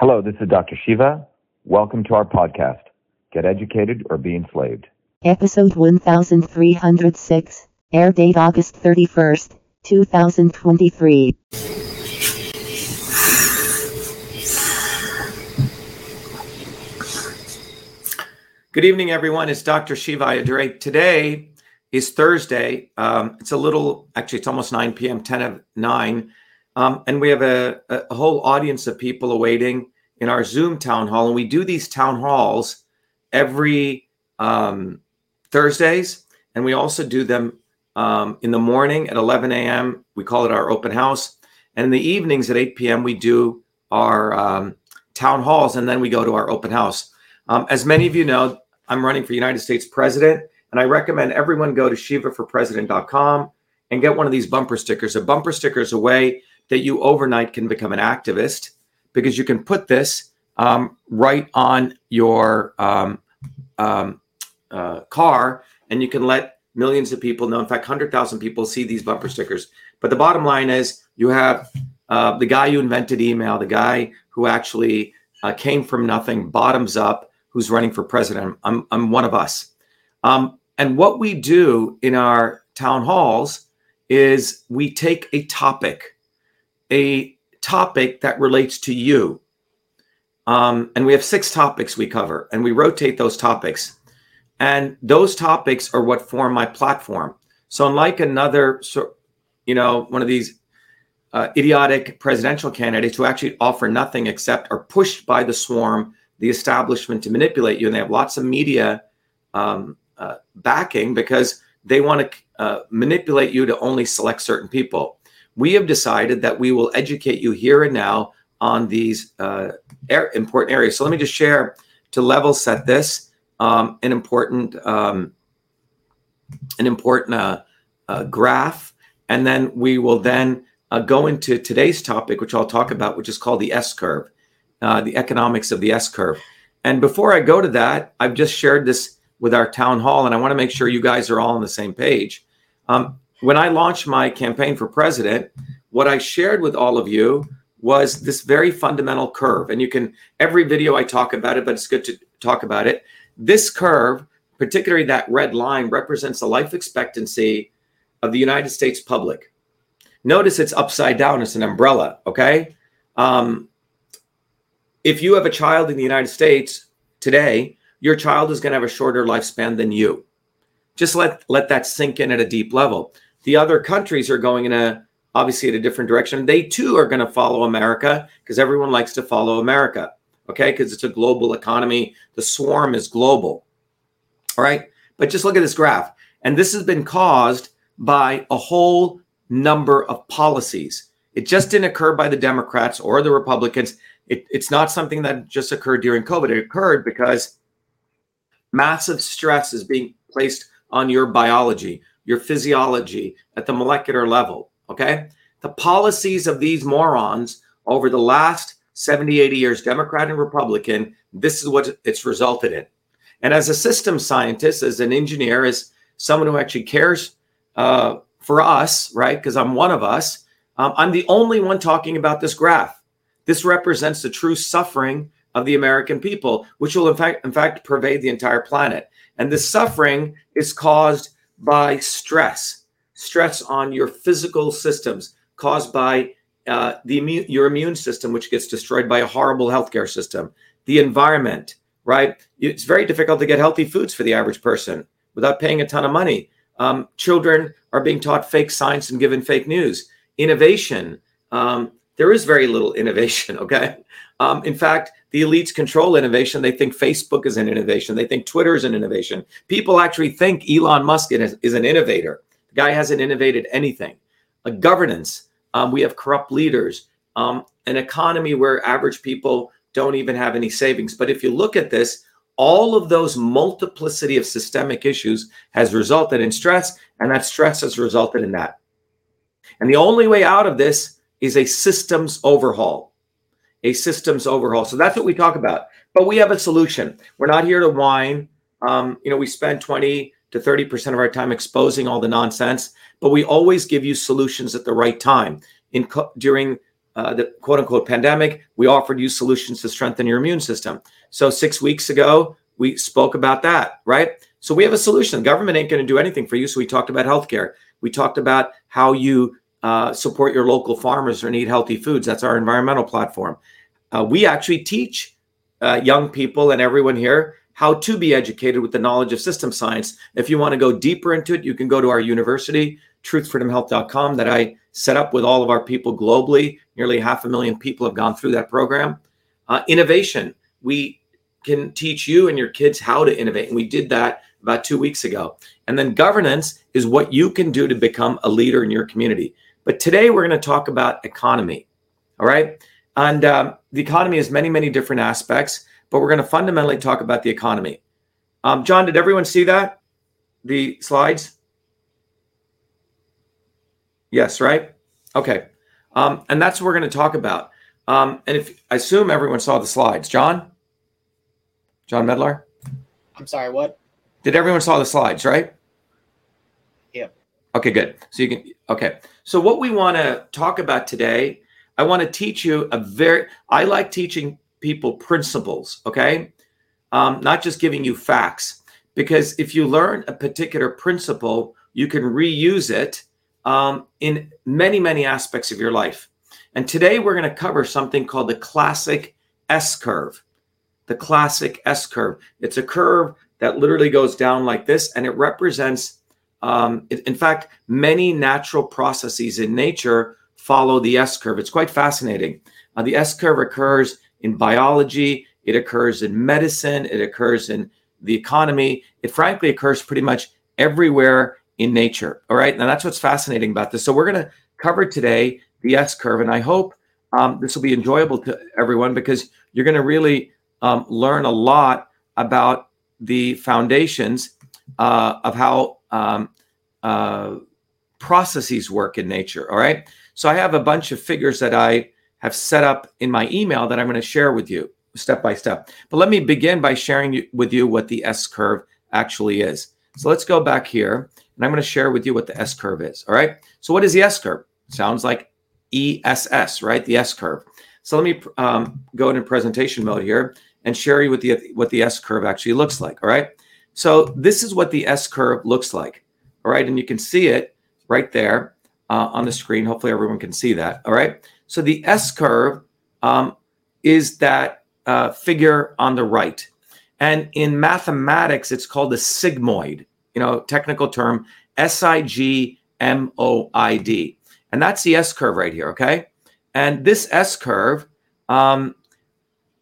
Hello, this is Dr. Shiva. Welcome to our podcast, Get Educated or Be Enslaved. Episode 1306, air date August 31st, 2023. Good evening, everyone. It's Dr. Shiva Ayyadurai. Today is Thursday. Um, it's a little, actually, it's almost 9 p.m., 10 of 9. Um, and we have a, a whole audience of people awaiting in our Zoom town hall. And we do these town halls every um, Thursdays. And we also do them um, in the morning at 11 a.m. We call it our open house. And in the evenings at 8 p.m., we do our um, town halls. And then we go to our open house. Um, as many of you know, I'm running for United States president. And I recommend everyone go to shivaforpresident.com and get one of these bumper stickers. A bumper sticker is a way that you overnight can become an activist because you can put this um, right on your um, um, uh, car and you can let millions of people know. In fact, 100,000 people see these bumper stickers. But the bottom line is you have uh, the guy who invented email, the guy who actually uh, came from nothing, bottoms up, who's running for president. I'm, I'm one of us. Um, and what we do in our town halls is we take a topic a topic that relates to you. Um, and we have six topics we cover, and we rotate those topics. And those topics are what form my platform. So, unlike another, you know, one of these uh, idiotic presidential candidates who actually offer nothing except are pushed by the swarm, the establishment to manipulate you, and they have lots of media um, uh, backing because they want to uh, manipulate you to only select certain people we have decided that we will educate you here and now on these uh, er- important areas. So let me just share to level set this um, an important um, an important uh, uh, graph, and then we will then uh, go into today's topic, which I'll talk about, which is called the S curve, uh, the economics of the S curve. And before I go to that, I've just shared this with our town hall, and I want to make sure you guys are all on the same page. Um, when I launched my campaign for president, what I shared with all of you was this very fundamental curve. And you can, every video I talk about it, but it's good to talk about it. This curve, particularly that red line, represents the life expectancy of the United States public. Notice it's upside down, it's an umbrella, okay? Um, if you have a child in the United States today, your child is going to have a shorter lifespan than you. Just let, let that sink in at a deep level. The other countries are going in a obviously in a different direction. They too are going to follow America because everyone likes to follow America. Okay, because it's a global economy. The swarm is global. All right, but just look at this graph, and this has been caused by a whole number of policies. It just didn't occur by the Democrats or the Republicans. It, it's not something that just occurred during COVID. It occurred because massive stress is being placed on your biology, your physiology at the molecular level. Okay. The policies of these morons over the last 70, 80 years, Democrat and Republican, this is what it's resulted in. And as a system scientist, as an engineer, as someone who actually cares uh, for us, right? Because I'm one of us, um, I'm the only one talking about this graph. This represents the true suffering of the American people, which will in fact, in fact, pervade the entire planet. And this suffering is caused by stress, stress on your physical systems caused by uh, the immune, your immune system, which gets destroyed by a horrible healthcare system, the environment, right? It's very difficult to get healthy foods for the average person without paying a ton of money. Um, children are being taught fake science and given fake news. Innovation, um, there is very little innovation, okay? Um, in fact, the elites control innovation. They think Facebook is an innovation. They think Twitter is an innovation. People actually think Elon Musk is, is an innovator. The guy hasn't innovated anything. A governance. Um, we have corrupt leaders. Um, an economy where average people don't even have any savings. But if you look at this, all of those multiplicity of systemic issues has resulted in stress, and that stress has resulted in that. And the only way out of this is a systems overhaul a systems overhaul. So that's what we talk about. But we have a solution. We're not here to whine. Um, you know, we spend 20 to 30% of our time exposing all the nonsense, but we always give you solutions at the right time. In co- during uh, the quote unquote pandemic, we offered you solutions to strengthen your immune system. So six weeks ago, we spoke about that, right? So we have a solution. The government ain't going to do anything for you. So we talked about healthcare. We talked about how you uh, support your local farmers or need healthy foods. That's our environmental platform. Uh, we actually teach uh, young people and everyone here how to be educated with the knowledge of system science. If you want to go deeper into it, you can go to our university, truthfreedomhealth.com, that I set up with all of our people globally. Nearly half a million people have gone through that program. Uh, innovation. We can teach you and your kids how to innovate. And we did that about two weeks ago. And then governance is what you can do to become a leader in your community. But today we're going to talk about economy. All right. And um, the economy has many, many different aspects, but we're going to fundamentally talk about the economy. Um, John, did everyone see that? The slides? Yes, right? Okay. Um, and that's what we're going to talk about. Um, and if I assume everyone saw the slides. John? John Medlar? I'm sorry, what? Did everyone saw the slides, right? Yeah. Okay, good. So you can okay. So what we want to talk about today, I want to teach you a very I like teaching people principles, okay? Um, not just giving you facts. Because if you learn a particular principle, you can reuse it um, in many, many aspects of your life. And today we're going to cover something called the classic S curve. The classic S curve. It's a curve that literally goes down like this, and it represents, um, in fact, many natural processes in nature follow the S curve. It's quite fascinating. Uh, the S curve occurs in biology, it occurs in medicine, it occurs in the economy. It frankly occurs pretty much everywhere in nature. All right. Now that's what's fascinating about this. So we're going to cover today the S curve, and I hope um, this will be enjoyable to everyone because you're going to really um, learn a lot about the foundations uh, of how um, uh, processes work in nature. All right. So I have a bunch of figures that I have set up in my email that I'm going to share with you step by step. But let me begin by sharing with you what the S curve actually is. So let's go back here and I'm going to share with you what the S curve is. All right. So what is the S curve? Sounds like ESS, right? The S curve. So let me um, go into presentation mode here and share you what the S curve actually looks like. All right. So this is what the S curve looks like. All right, and you can see it right there uh, on the screen. Hopefully, everyone can see that. All right. So the S curve um, is that uh, figure on the right, and in mathematics, it's called a sigmoid you know, technical term, S I G M O I D. And that's the S curve right here, okay? And this S curve, um,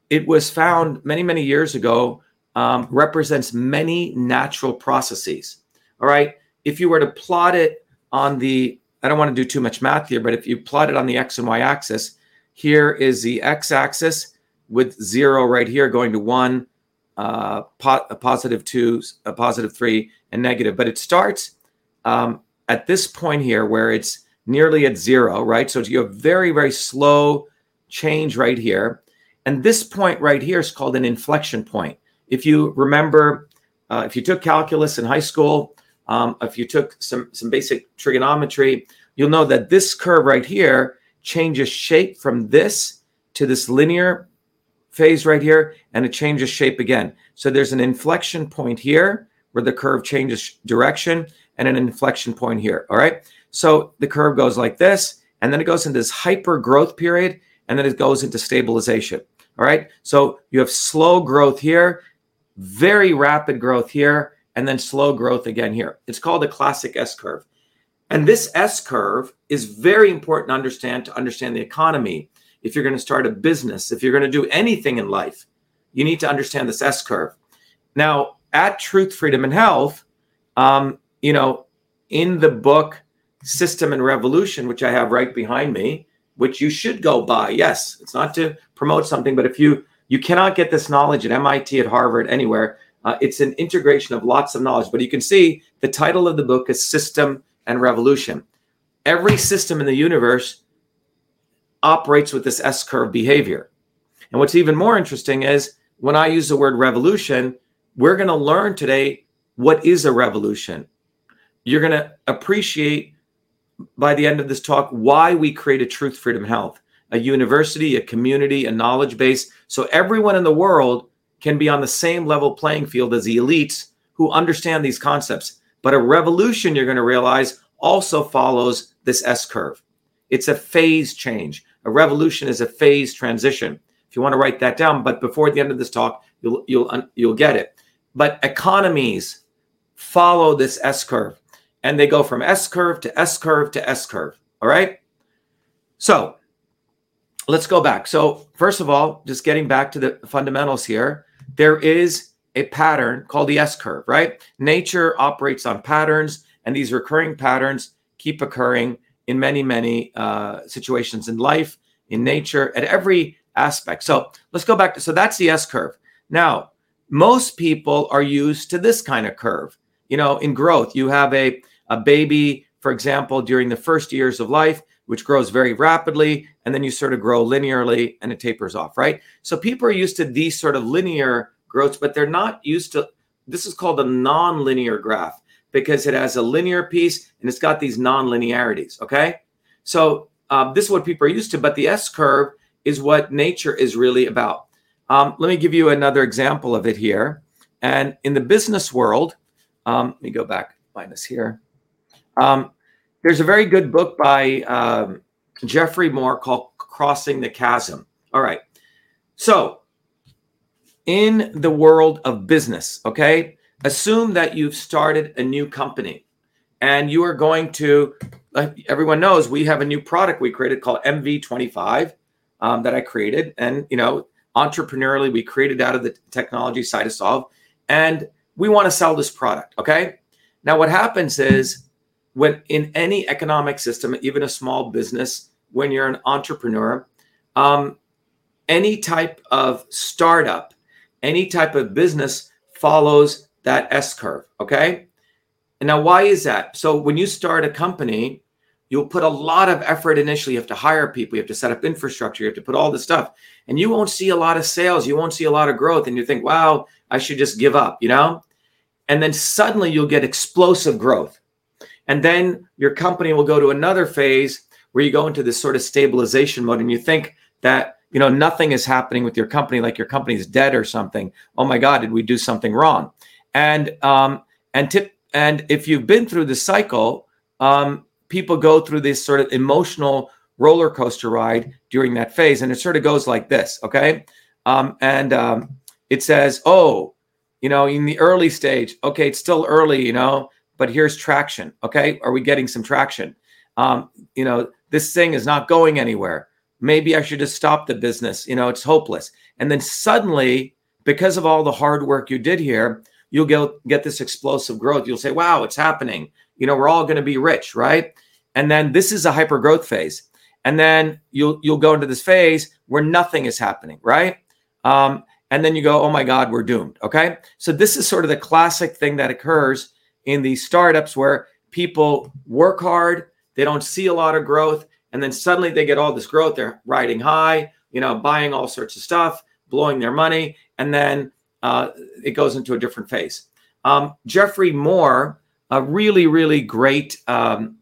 it was found many, many years ago, um, represents many natural processes. All right. If you were to plot it on the, I don't want to do too much math here, but if you plot it on the X and Y axis, here is the X axis with zero right here going to one, uh, po- a positive two, a positive three, and negative. But it starts um, at this point here where it's nearly at zero, right? So you have very, very slow change right here. And this point right here is called an inflection point. If you remember, uh, if you took calculus in high school, um, if you took some, some basic trigonometry, you'll know that this curve right here changes shape from this to this linear phase right here, and it changes shape again. So there's an inflection point here where the curve changes direction and an inflection point here. All right. So the curve goes like this, and then it goes into this hyper growth period, and then it goes into stabilization. All right. So you have slow growth here, very rapid growth here, and then slow growth again here. It's called the classic S curve. And this S curve is very important to understand to understand the economy if you're going to start a business, if you're going to do anything in life, you need to understand this S curve. Now, at Truth, Freedom, and Health, um, you know, in the book System and Revolution, which I have right behind me, which you should go buy. Yes, it's not to promote something, but if you you cannot get this knowledge at MIT, at Harvard, anywhere, uh, it's an integration of lots of knowledge. But you can see the title of the book is System and Revolution. Every system in the universe operates with this S curve behavior. And what's even more interesting is when I use the word revolution, we're going to learn today what is a revolution. You're going to appreciate by the end of this talk why we created Truth, Freedom, Health. A university, a community, a knowledge base. So everyone in the world can be on the same level playing field as the elites who understand these concepts. But a revolution, you're going to realize, also follows this S curve. It's a phase change. A revolution is a phase transition. If you want to write that down, but before the end of this talk, you'll you'll you'll get it. But economies follow this S curve, and they go from S curve to S curve to S curve. All right. So let's go back. So first of all, just getting back to the fundamentals here, there is a pattern called the S curve, right? Nature operates on patterns, and these recurring patterns keep occurring in many, many uh, situations in life, in nature, at every aspect. So let's go back to so that's the S curve. Now, most people are used to this kind of curve. You know, in growth, you have a, a baby, for example, during the first years of life, which grows very rapidly, and then you sort of grow linearly and it tapers off, right? So people are used to these sort of linear growths, but they're not used to this is called a non-linear graph because it has a linear piece and it's got these non-linearities. Okay, so um, this is what people are used to, but the S curve is what nature is really about. Um, let me give you another example of it here. And in the business world, um, let me go back, minus here. Um, there's a very good book by um, Geoffrey Moore called Crossing the Chasm. All right. So, in the world of business, okay, assume that you've started a new company and you are going to, like everyone knows, we have a new product we created called MV25 um, that I created. And, you know, entrepreneurially, we created out of the technology Cytosolve. And we want to sell this product. Okay. Now, what happens is, when in any economic system, even a small business, when you're an entrepreneur, um, any type of startup, any type of business follows that S curve. Okay. And now, why is that? So, when you start a company, you'll put a lot of effort initially. You have to hire people, you have to set up infrastructure, you have to put all this stuff, and you won't see a lot of sales, you won't see a lot of growth. And you think, wow, I should just give up, you know? And then suddenly you'll get explosive growth and then your company will go to another phase where you go into this sort of stabilization mode and you think that you know nothing is happening with your company like your company is dead or something. Oh my god did we do something wrong? And um and tip and if you've been through the cycle um people go through this sort of emotional roller coaster ride during that phase. And it sort of goes like this okay? Um and um it says oh you know in the early stage okay it's still early you know but here's traction. Okay. Are we getting some traction? Um, you know, this thing is not going anywhere. Maybe I should just stop the business. You know, it's hopeless. And then suddenly, because of all the hard work you did here, you'll get, get this explosive growth. You'll say, wow, it's happening. You know, we're all going to be rich, right? And then this is a hyper growth phase. And then you'll you'll go into this phase where nothing is happening, right? Um, and then you go, oh my God, we're doomed. Okay. So this is sort of the classic thing that occurs in these startups where people work hard, they don't see a lot of growth, and then suddenly they get all this growth. They're riding high, you know, buying all sorts of stuff, blowing their money, and then uh, it goes into a different phase. Um, Geoffrey Moore, a really, really great um,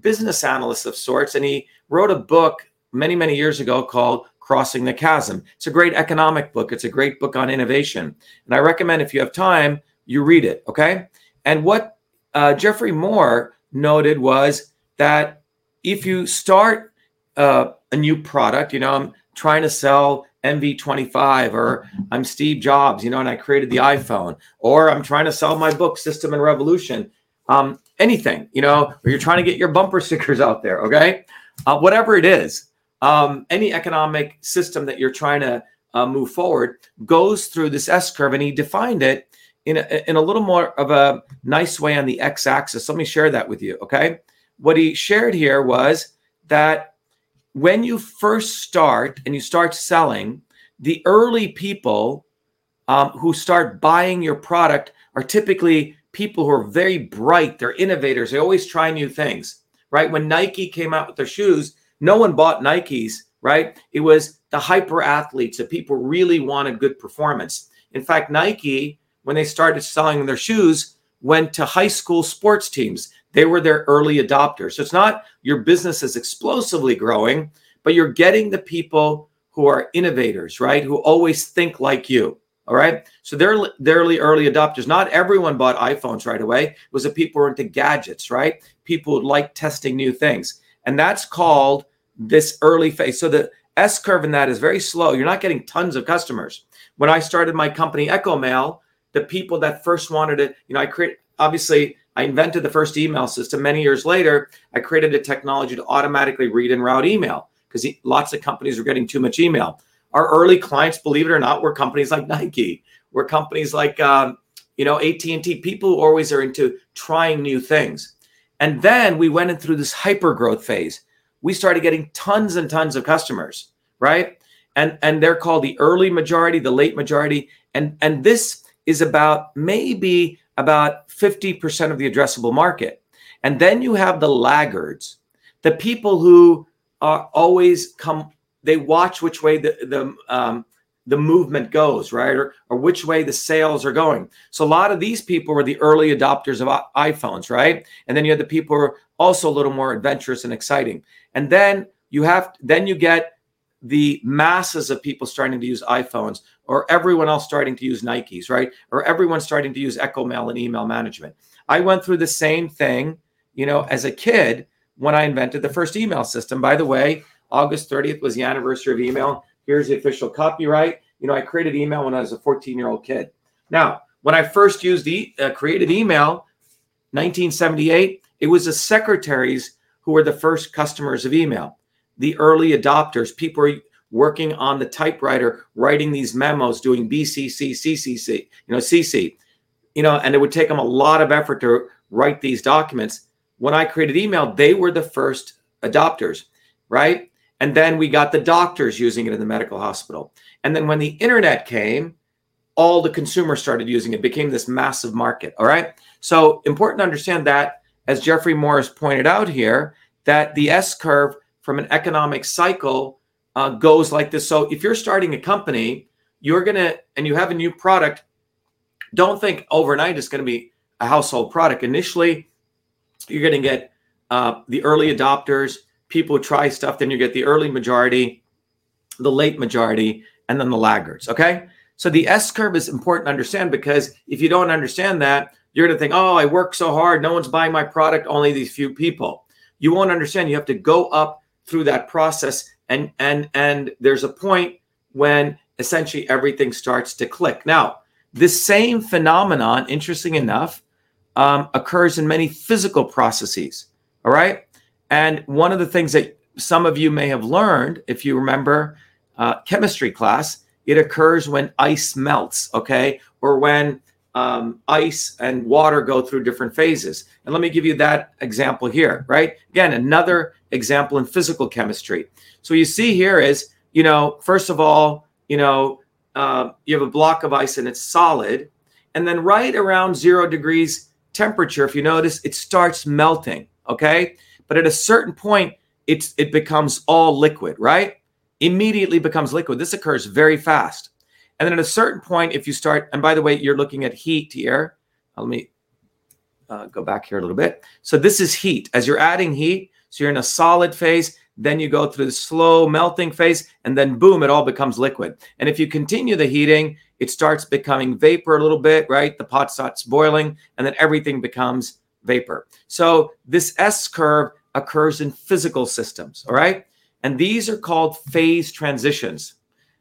business analyst of sorts, and he wrote a book many, many years ago called Crossing the Chasm. It's a great economic book. It's a great book on innovation. And I recommend if you have time, you read it. Okay. And what uh, Geoffrey Moore noted was that if you start uh, a new product, you know, I'm trying to sell MV25 or I'm Steve Jobs, you know, and I created the iPhone, or I'm trying to sell my book, System and Revolution, um, anything, you know, or you're trying to get your bumper stickers out there, okay? Uh, whatever it is, um, any economic system that you're trying to uh, move forward goes through this S curve, and he defined it in a, in a little more of a nice way on the x axis. Let me share that with you. Okay. What he shared here was that when you first start and you start selling, the early people um, who start buying your product are typically people who are very bright. They're innovators. They always try new things, right? When Nike came out with their shoes, no one bought Nikes, right? It was the hyper athletes, the people really wanted good performance. In fact, Nike when they started selling their shoes went to high school sports teams. They were their early adopters. So it's not your business is explosively growing, but you're getting the people who are innovators, right? Who always think like you. All right. So they're they're early adopters. Not everyone bought iPhones right away. It was the people were into gadgets, right? People like testing new things. And that's called this early phase. So the S curve in that is very slow. You're not getting tons of customers. When I started my company, EchoMail, the people that first wanted it, you know, I create obviously I invented the first email system. Many years later, I created a technology to automatically read and route email because lots of companies were getting too much email. Our early clients, believe it or not, were companies like Nike, were companies like um, you know AT&T. People who always are into trying new things. And then we went in through this hyper growth phase. We started getting tons and tons of customers, right? And and they're called the early majority, the late majority, and and this is about maybe about 50% of the addressable market. And then you have the laggards, the people who are always come, they watch which way the, the, um, the movement goes, right? Or, or which way the sales are going. So a lot of these people were the early adopters of iPhones, right? And then you have the people who are also a little more adventurous and exciting. And then you have, then you get the masses of people starting to use iPhones or everyone else starting to use Nikes, right? Or everyone starting to use EchoMail and email management. I went through the same thing, you know, as a kid when I invented the first email system. By the way, August 30th was the anniversary of email. Here's the official copyright. You know, I created email when I was a 14 year old kid. Now, when I first used the uh, created email, 1978, it was the secretaries who were the first customers of email the early adopters, people working on the typewriter, writing these memos, doing BCC, CCC, you know, CC, you know, and it would take them a lot of effort to write these documents. When I created email, they were the first adopters, right? And then we got the doctors using it in the medical hospital. And then when the internet came, all the consumers started using it, became this massive market. All right. So important to understand that, as Geoffrey Moore's pointed out here, that the S curve from an economic cycle uh, goes like this. So if you're starting a company, you're to, and you have a new product, don't think overnight it's to be a household product. Initially, you're to get uh, the early adopters, people who try stuff, then you get the early majority, the late majority, and then the laggards. Okay. So the S curve is important to understand because if you don't understand that, you're going to think, oh, I work so hard. No one's buying my product, only these few people. You won't understand. You have to go up through that process and and and there's a point when essentially everything starts to click now this same phenomenon interesting enough um, occurs in many physical processes all right and one of the things that some of you may have learned if you remember uh, chemistry class it occurs when ice melts okay or when um, ice and water go through different phases. And let me give you that example here, right? Again, another example in physical chemistry. So you see here is, you know, first of all, you know, uh, you have a block of ice and it's solid. And then right around zero degrees temperature, if you notice, it starts melting, okay? But at a certain point, it's it becomes all liquid, right? Immediately becomes liquid. This occurs very fast. And then at a certain point, if you start, and by the way, you're looking at heat here. Let me uh, go back here a little bit. So this is heat. As you're adding heat, so you're in a solid phase, then you go through the slow melting phase, and then boom, it all becomes liquid. And if you continue the heating, it starts becoming vapor a little bit, right? The pot starts boiling, and then everything becomes vapor. So this S curve occurs in physical systems, all right? And these are called phase transitions.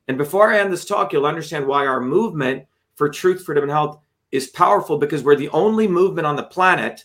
And before I end this talk, you'll understand why our movement for truth, freedom, and health is powerful because we're the only movement on the planet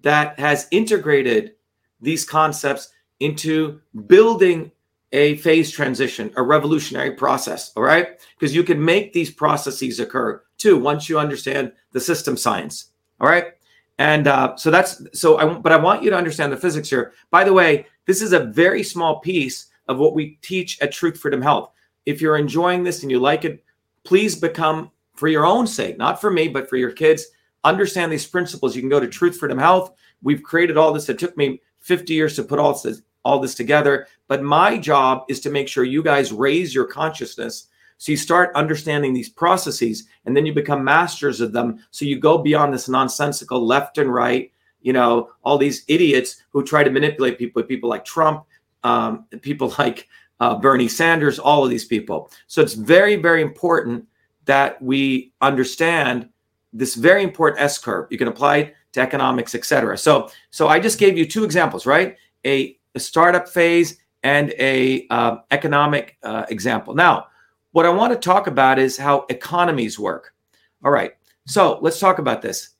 that has integrated these concepts into building a phase transition, a revolutionary process. All right. Because you can make these processes occur too once you understand the system science. All right. And uh, so that's so I but I want you to understand the physics here. By the way, this is a very small piece of what we teach at Truth Freedom Health if you're enjoying this and you like it, please become, for your own sake, not for me, but for your kids, understand these principles. You can go to Truth Freedom Health. We've created all this. It took me 50 years to put all this, all this together. But my job is to make sure you guys raise your consciousness. So you start understanding these processes and then you become masters of them. So you go beyond this nonsensical left and right, you know, all these idiots who try to manipulate people, people like Trump, um, people like uh, Bernie Sanders, all of these people. So it's very, very important that we understand this very important S curve. You can apply it to economics, etc. So, so I just gave you two examples, right? A, a startup phase and a uh, economic uh, example. Now, what I want to talk about is how economies work. All right. So let's talk about this.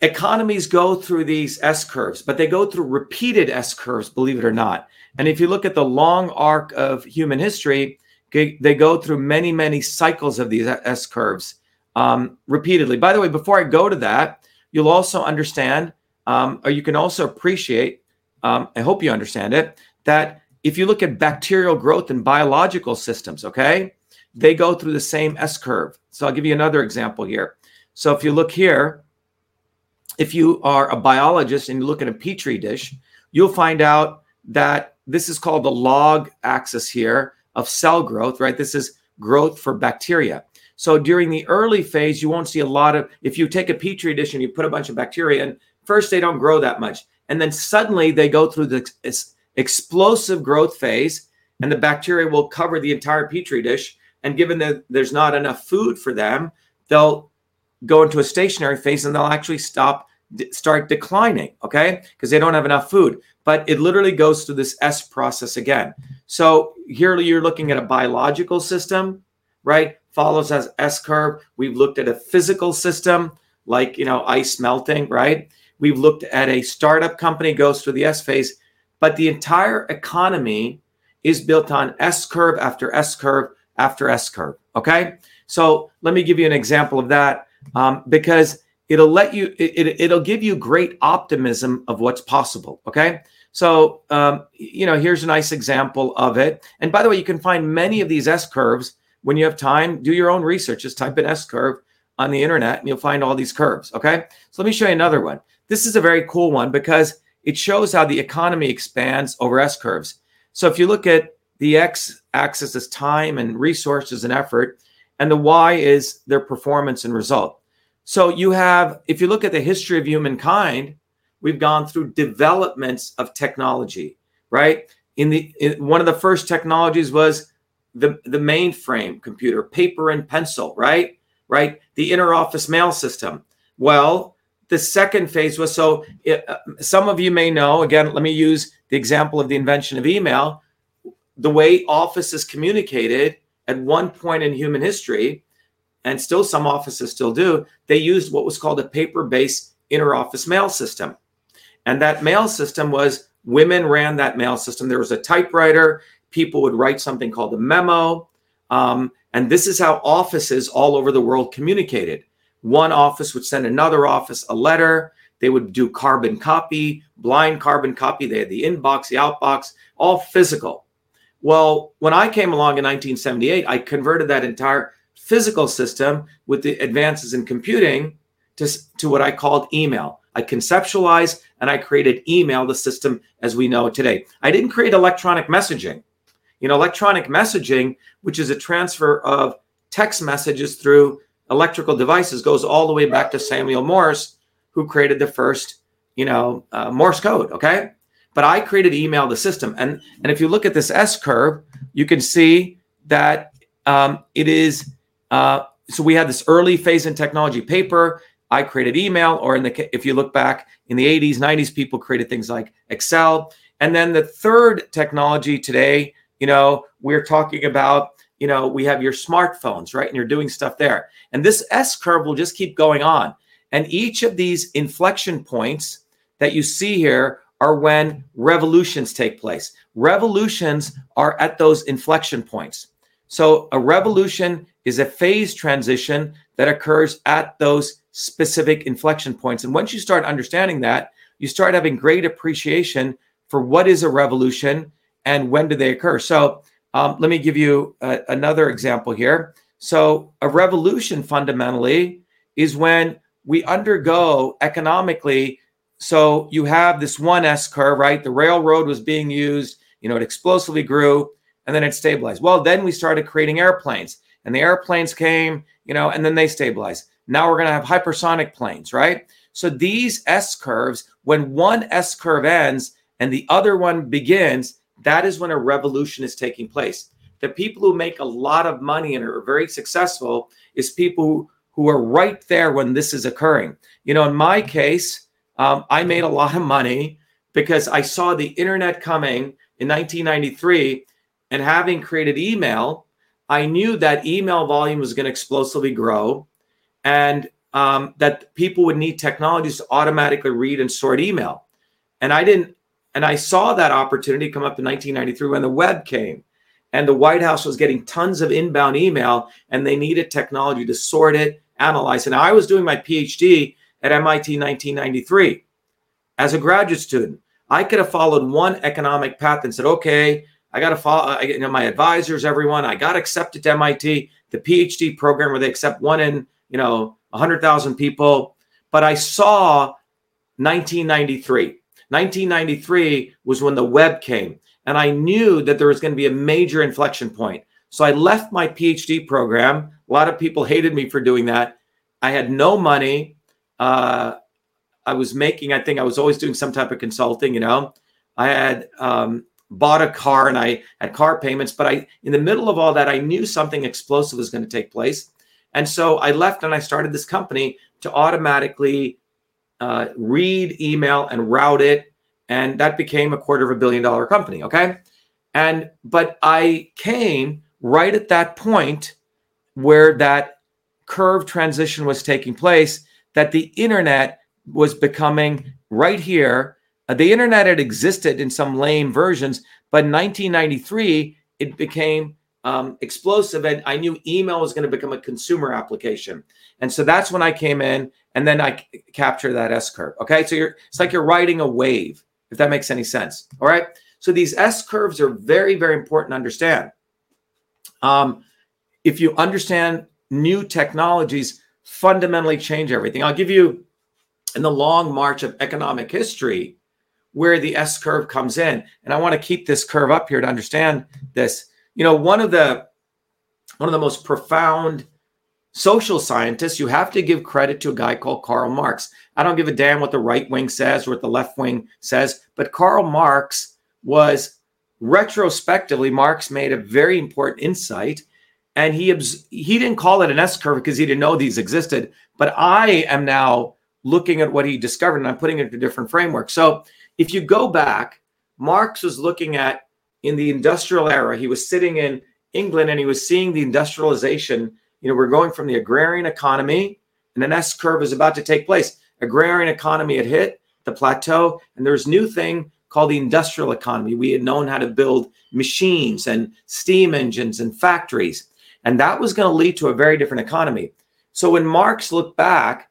Economies go through these S curves, but they go through repeated S curves, believe it or not. And if you look at the long arc of human history, they go through many, many cycles of these S curves um, repeatedly. By the way, before I go to that, you'll also understand, um, or you can also appreciate, um, I hope you understand it, that if you look at bacterial growth and biological systems, okay, they go through the same S curve. So I'll give you another example here. So if you look here, if you are a biologist and you look at a petri dish, you'll find out that this is called the log axis here of cell growth, right? This is growth for bacteria. So during the early phase, you won't see a lot of, if you take a petri dish and you put a bunch of bacteria in, first they don't grow that much. And then suddenly they go through this explosive growth phase and the bacteria will cover the entire petri dish. And given that there's not enough food for them, they'll go into a stationary phase and they'll actually stop, start declining, okay? Because they don't have enough food but it literally goes through this S process again. So here you're looking at a biological system, right? Follows as S curve. We've looked at a physical system like, you know, ice melting, right? We've looked at a startup company goes through the S phase, but the entire economy is built on S curve after S curve after S curve. Okay. So let me give you an example of that um, because it'll let you it, it, will give you great optimism of what's possible okay? So um, you know here's a nice example of it. And by the way you can find many of these s curves when you have time. Do your own research. Just type in s curve on the internet and you'll find all these curves okay? So let me show you another one this is a very cool one because it shows how the economy expands over s curves so if you look at the x axis is time and resources and effort and the y is their performance and result so you have, if you look at the history of humankind, we've gone through developments of technology, right? In the in, one of the first technologies was the the mainframe computer, paper and pencil, right? Right? The interoffice mail system. Well, the second phase was so it, uh, some of you may know again let me use the example of the invention of email the way offices communicated at one point in human history and still some offices still do, they used what was called a paper based interoffice mail system. And that mail system was women ran that mail system. There was a typewriter, people would write something called a memo. Um, and this is how offices all over the world communicated. One office would send another office a letter. They would do carbon copy, blind carbon copy. They had the inbox, the outbox, all physical. Well, when I came along in 1978, I converted that entire physical system with the advances in computing to, to what I called email. I conceptualized and I created email, the system as we know it today. I didn't create electronic messaging. You know, electronic messaging, which is a transfer of text messages through electrical devices, goes all the way back to Samuel Morse, who created the first, you know, uh, Morse code. Okay, but I created email, the system, and and if you look at this S curve, you can see that um, it is uh, so we had this early phase in technology paper. I created email, or in the if you look back in the 80s, 90s, people created things like Excel. And then the third technology today, you know, we're talking about, you know, we have your smartphones, right? And you're doing stuff there. And this S curve will just keep going on. And each of these inflection points that you see here are when revolutions take place. Revolutions are at those inflection points. So a revolution is a phase transition that occurs at those specific inflection points. And once you start understanding that, you start having great appreciation for what is a revolution and when do they occur. So um, let me give you a, another example here. So a revolution fundamentally is when we undergo economically. So you have this one S curve, right? The railroad was being used, you know, it explosively grew and then it stabilized. Well, then we started creating airplanes, and the airplanes came, you know, and then they stabilized. Now we're going to have hypersonic planes, right? So these S curves, when one S curve ends and the other one begins, that is when a revolution is taking place. The people who make a lot of money and are very successful is people who, are right there when this is occurring. You know, in my case, um, I made a lot of money because I saw the internet coming in 1993 and having created email, I knew that email volume was going to explosively grow and um, that people would need technologies to automatically read and sort email. And I didn't, and I saw that opportunity come up in 1993 when the web came and the White House was getting tons of inbound email and they needed technology to sort it, analyze. And I was doing my PhD at MIT in 1993 as a graduate student. I could have followed one economic path and said, okay, I got to follow, uh, you know, my advisors, everyone, I got accepted to MIT, the PhD program where they accept one in, you know, 100,000 people. But I saw 1993. 1993 was when the web came. And I knew that there was going to be a major inflection point. So I left my PhD program. A lot of people hated me for doing that. I had no money. Uh, I was making, I think I was always doing some type of consulting, you know. I had um, bought a car and I had car payments, but I, in the middle of all that, I knew something explosive was going to take place. And so I left and I started this company to automatically uh, read email and route it. And that became a quarter of a billion dollar company. Okay. And, but I came right at that point where that curve transition was taking place, that the internet was becoming right here. Uh, the internet had existed in some lame versions, but in 1993, it became um, explosive. And I knew email was going to become a consumer application. And so that's when I came in and then I c- capture that S curve. Okay. So you're, it's like you're riding a wave, if that makes any sense. All right. So these S curves are very, very important to understand. Um, if you understand new technologies, fundamentally change everything. I'll give you in the long march of economic history where the S curve comes in. And I want to keep this curve up here to understand this. You know, one of the one of the most profound social scientists, you have to give credit to a guy called Karl Marx. I don't give a damn what the right wing says or what the left wing says, but Karl Marx was retrospectively Marx made a very important insight and he he didn't call it an S curve because he didn't know these existed, but I am now looking at what he discovered and I'm putting it into a different framework. So if you go back, Marx was looking at in the industrial era, he was sitting in England and he was seeing the industrialization. You know, we're going from the agrarian economy and an S curve is about to take place. Agrarian economy had hit the plateau, and there's new thing called the industrial economy. We had known how to build machines and steam engines and factories, and that was going to lead to a very different economy. So when Marx looked back,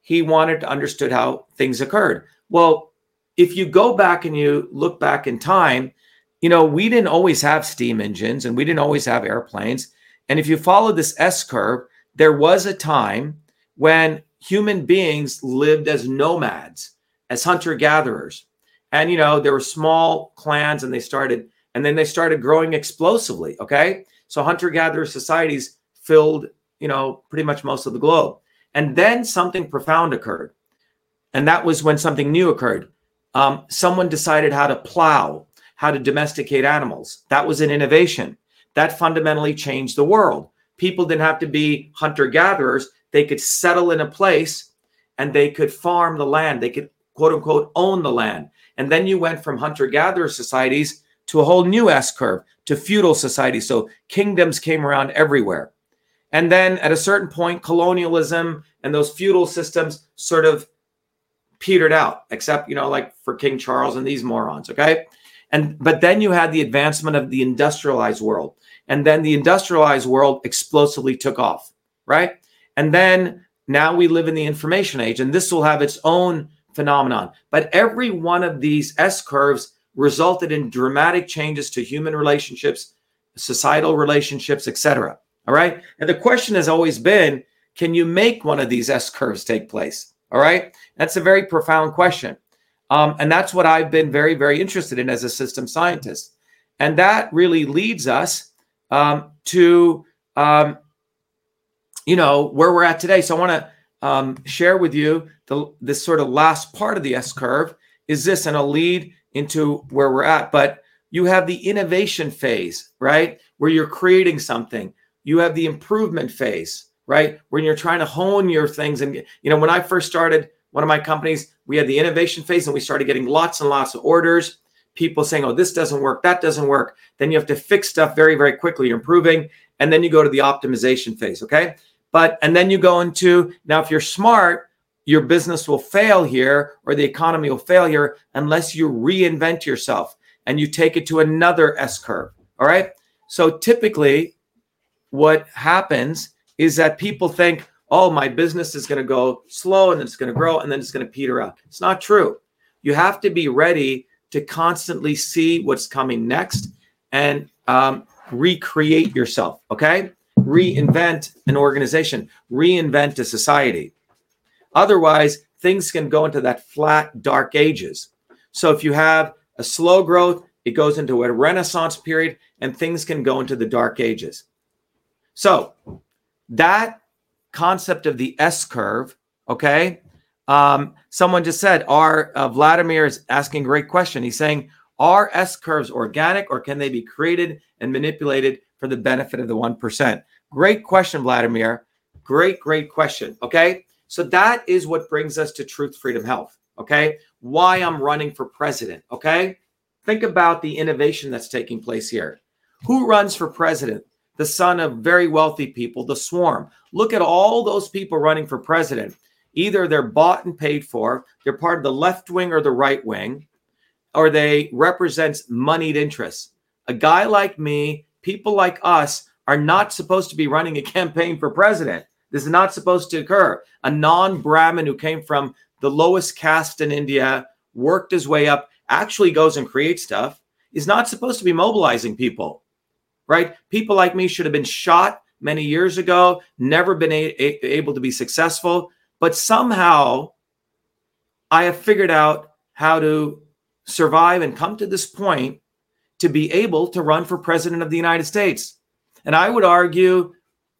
he wanted to understood how things occurred. Well, if you go back and you look back in time, you know, we didn't always have steam engines and we didn't always have airplanes. And if you follow this S curve, there was a time when human beings lived as nomads, as hunter gatherers. And, you know, there were small clans and they started, and then they started growing explosively. Okay. So hunter gatherer societies filled, you know, pretty much most of the globe. And then something profound occurred. And that was when something new occurred. Um, someone decided how to plow, how to domesticate animals. That was an innovation. That fundamentally changed the world. People didn't have to be hunter gatherers, they could settle in a place and they could farm the land. They could, quote unquote, own the land. And then you went from hunter gatherer societies to a whole new S curve to feudal societies. So kingdoms came around everywhere. And then at a certain point, colonialism and those feudal systems sort of petered out, except, you know, like for King Charles and these morons, okay? And but then you had the advancement of the industrialized world. And then the industrialized world explosively took off, right? And then now we live in the information age, and this will have its own phenomenon. But every one of these S curves resulted in dramatic changes to human relationships, societal relationships, etc. All right. And the question has always been can you make one of these S curves take place? All right. That's a very profound question. Um, and that's what I've been very, very interested in as a system scientist. And that really leads us um, to, um, you know, where we're at today. So I want to um, share with you the, this sort of last part of the S curve is this, and I'll lead into where we're at. But you have the innovation phase, right? Where you're creating something. You have the improvement phase, right? When you're trying to hone your things. And, you know, when I first started one of my companies, we had the innovation phase and we started getting lots and lots of orders. People saying, oh, this doesn't work, that doesn't work. Then you have to fix stuff very, very quickly, improving. And then you go to the optimization phase, okay? But, and then you go into, now, if you're smart, your business will fail here or the economy will fail here unless you reinvent yourself and you take it to another S curve. All right. So typically, what happens is that people think, oh, my business is going to go slow and it's going to grow and then it's going to peter out. It's not true. You have to be ready to constantly see what's coming next and um, recreate yourself. Okay. Reinvent an organization, reinvent a society. Otherwise, things can go into that flat, dark ages. So if you have a slow growth, it goes into a renaissance period and things can go into the dark ages. So that concept of the S curve, okay? Um, someone just said, "Are uh, Vladimir is asking a great question. He's saying, are S curves organic or can they be created and manipulated for the benefit of the 1%? Great question, Vladimir. Great, great question. Okay. So that is what brings us to Truth, Freedom, Health. Okay. Why I'm running for president. Okay. Think about the innovation that's taking place here. Who runs for president? The son of very wealthy people, the swarm. Look at all those people running for president. Either they're bought and paid for, they're part of the left wing or the right wing, or they represent moneyed interests. A guy like me, people like us, are not supposed to be running a campaign for president. This is not supposed to occur. A non Brahmin who came from the lowest caste in India, worked his way up, actually goes and creates stuff, is not supposed to be mobilizing people, right? People like me should have been shot many years ago, never been a- a- able to be successful. But somehow I have figured out how to survive and come to this point to be able to run for president of the United States. And I would argue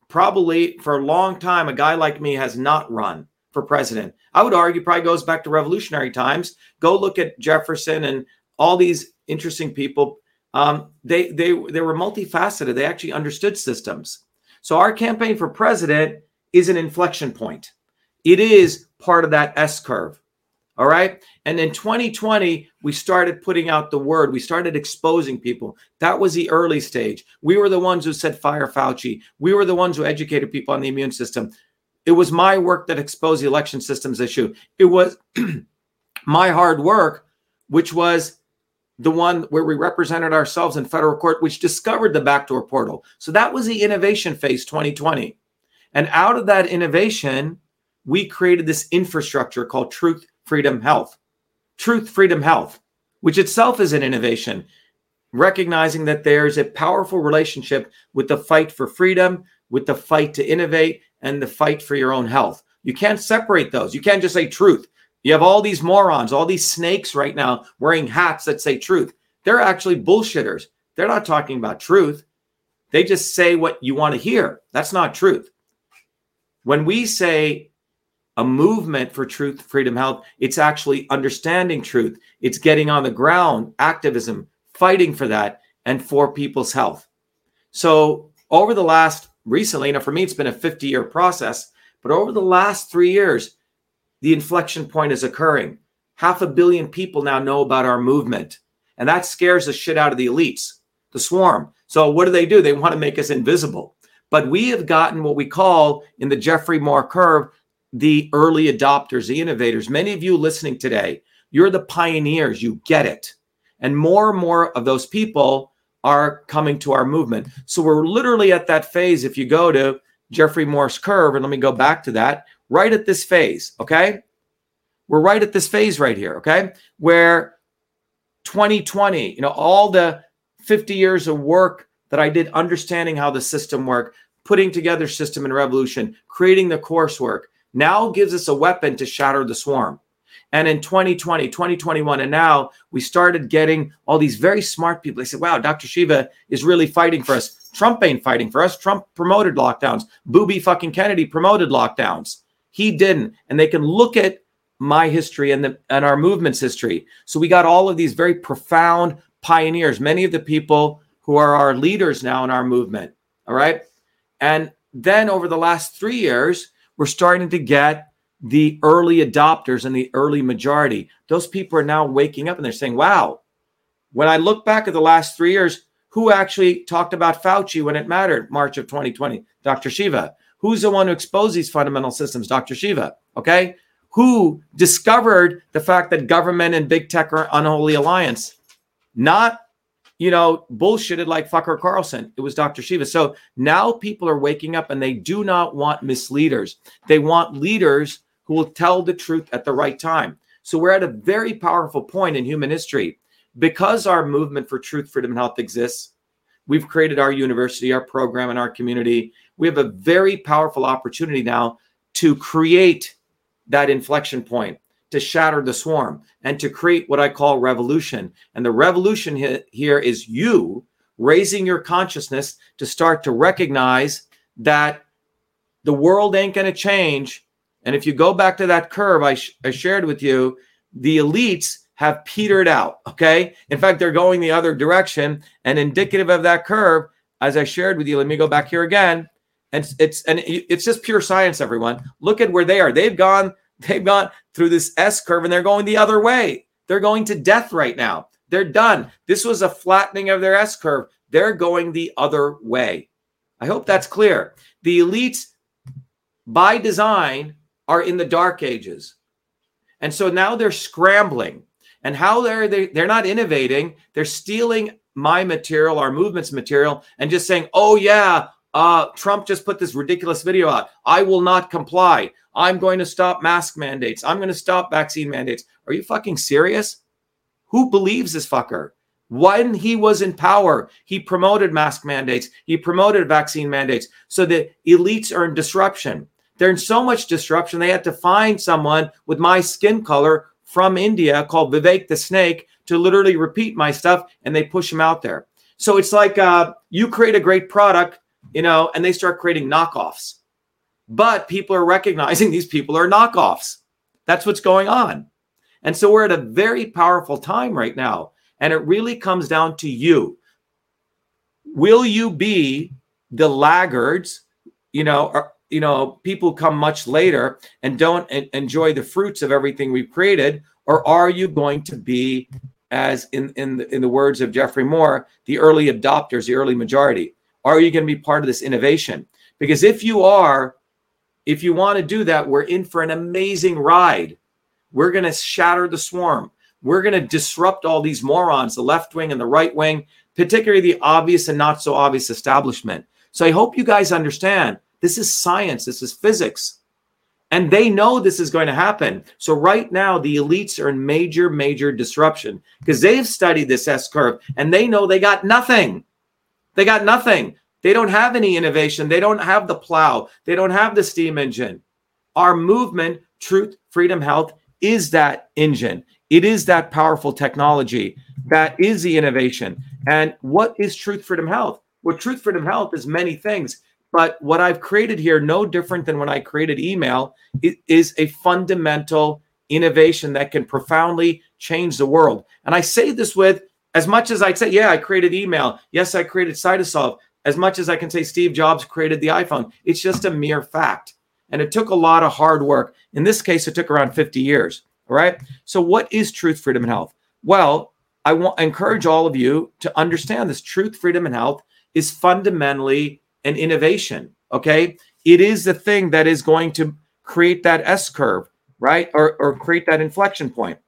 probably for a long time, a guy like me has not run for president. I would argue probably goes back to revolutionary times. Go look at Jefferson and all these interesting people. Um, they they they were multifaceted. They actually understood systems. So our campaign for president is an inflection point. It is part of that S curve. All right. And in 2020, we started putting out the word. We started exposing people. That was the early stage. We were the ones who said fire Fauci. We were the ones who educated people on the immune system. It was my work that exposed the election systems issue. It was my hard work, which was the one where we represented ourselves in federal court, which discovered the backdoor portal. So that was the innovation phase 2020. And out of that innovation, we created this infrastructure called Truth Freedom Health. Truth Freedom Health, which itself is an innovation, recognizing that there's a powerful relationship with the fight for freedom, with the fight to innovate, and the fight for your own health. You can't separate those. You can't just say truth. You have all these morons, all these snakes right now wearing hats that say truth. They're actually bullshitters. They're not talking about truth. They just say what you want to hear. That's not truth. When we say a movement for truth, freedom, health. It's actually understanding truth. It's getting on the ground, activism, fighting for that, and for people's health. So, over the last recently, now for me, it's been a 50 year process, but over the last three years, the inflection point is occurring. Half a billion people now know about our movement, and that scares the shit out of the elites, the swarm. So, what do they do? They want to make us invisible. But we have gotten what we call in the Geoffrey Moore curve the early adopters, the innovators. Many of you listening today, you're the pioneers, you get it. And more and more of those people are coming to our movement. So we're literally at that phase. If you go to Geoffrey Moore's curve, and let me go back to that, right at this phase, okay? We're right at this phase right here, okay? Where 2020, you know, all the 50 years of work that I did understanding how the system worked, putting together system and revolution, creating the coursework, now gives us a weapon to shatter the swarm. And in 2020, 2021, and now we started getting all these very smart people. They said, wow, Dr. Shiva is really fighting for us. Trump ain't fighting for us. Trump promoted lockdowns. Booby fucking Kennedy promoted lockdowns. He didn't. And they can look at my history and the and our movement's history. So we got all of these very profound pioneers, many of the people who are our leaders now in our movement. All right. And then over the last three years, we're starting to get the early adopters and the early majority. Those people are now waking up and they're saying, wow, when I look back at the last three years, who actually talked about Fauci when it mattered, March of 2020? Dr. Shiva. Who's the one who exposed these fundamental systems? Dr. Shiva. Okay. Who discovered the fact that government and big tech are unholy alliance? Not you know, bullshitted like Fucker Carlson. It was Dr. Shiva. So now people are waking up and they do not want misleaders. They want leaders who will tell the truth at the right time. So we're at a very powerful point in human history. Because our movement for truth, freedom, and health exists, we've created our university, our program, and our community. We have a very powerful opportunity now to create that inflection point to shatter the swarm and to create what I call revolution. And the revolution here is you raising your consciousness to start to recognize that the world ain't going to change. And if you go back to that curve I, sh- I shared with you, the elites have petered out. Okay. In fact, they're going the other direction. And indicative of that curve, as I shared with you, let me go back here again. And it's, it's and it's just pure science, everyone. Look at where they are. They've gone They've gone through this S curve and they're going the other way. They're going to death right now. They're done. This was a flattening of their S curve. They're going the other way. I hope that's clear. The elites, by design, are in the dark ages. And so now they're scrambling. And how they're they, they're not innovating, they're stealing my material, our movement's material, and just saying, oh yeah, uh, Trump just put this ridiculous video out. I will not comply. I'm going to stop mask mandates. I'm going to stop vaccine mandates. Are you fucking serious? Who believes this fucker? When he was in power, he promoted mask mandates, he promoted vaccine mandates. So the elites are in disruption. They're in so much disruption, they had to find someone with my skin color from India called Vivek the Snake to literally repeat my stuff, and they push him out there. So it's like uh, you create a great product, you know, and they start creating knockoffs but people are recognizing these people are knockoffs. That's what's going on. And so we're at a very powerful time right now. And it really comes down to you. Will you be the laggards, you know, or, you know, people come much later and don't enjoy the fruits of everything we've created, or are you going to be, as in in the, in the words of Geoffrey Moore, the early adopters, the early majority? Are you going to be part of this innovation? Because if you are, if you want to do that, we're in for an amazing ride. We're going to shatter the swarm. We're going to disrupt all these morons, the left wing and the right wing, particularly the obvious and not so obvious establishment. So I hope you guys understand this is science, this is physics. And they know this is going to happen. So right now, the elites are in major, major disruption because they've studied this S curve and they know they got nothing. They got nothing. They don't have any innovation. They don't have the plow. They don't have the steam engine. Our movement, Truth, Freedom, Health, is that engine. It is that powerful technology. That is the innovation. And what is Truth, Freedom, Health? Well, Truth, Freedom, Health is many things. But what I've created here, no different than when I created email, is a fundamental innovation that can profoundly change the world. And I say this with as much as I say, yeah, I created email. Yes, I created CytoSolve as much as I can say Steve Jobs created the iPhone. It's just a mere fact. And it took a lot of hard work. In this case, it took around 50 years. All right. So, what is truth, freedom, and health? Well, I want encourage all of you to understand this truth, freedom, and health is fundamentally an innovation. Okay. It is the thing that is going to create that S curve, right? Or, or create that inflection point.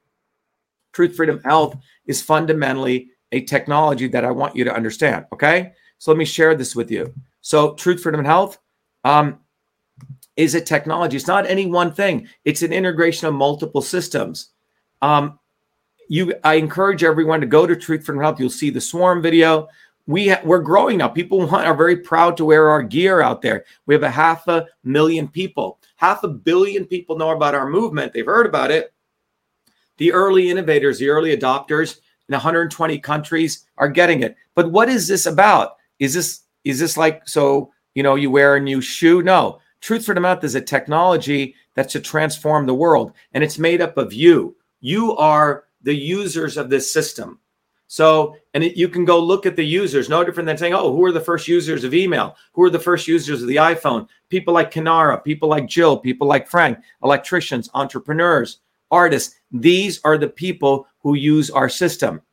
Truth, freedom, health is fundamentally a technology that I want you to understand. Okay. So let me share this with you. So, Truth, Freedom, and Health um, is a technology. It's not any one thing. It's an integration of multiple systems. Um, you, I encourage everyone to go to Truth, Freedom, Health. You'll see the Swarm video. We ha- we're growing now. People want, are very proud to wear our gear out there. We have a half a million people. Half a billion people know about our movement. They've heard about it. The early innovators, the early adopters in 120 countries are getting it. But what is this about? Is this is this like so you know you wear a new shoe no Truth for the Mouth is a technology that's to transform the world, and it's made up of you. You are the users of this system. So, and it, you can go look at the users, no different than saying, oh, who are the first users of email? Who are the first users of the iPhone? People like Kanara, people like Jill, people like Frank, electricians, entrepreneurs, artists. These are the people who use our system.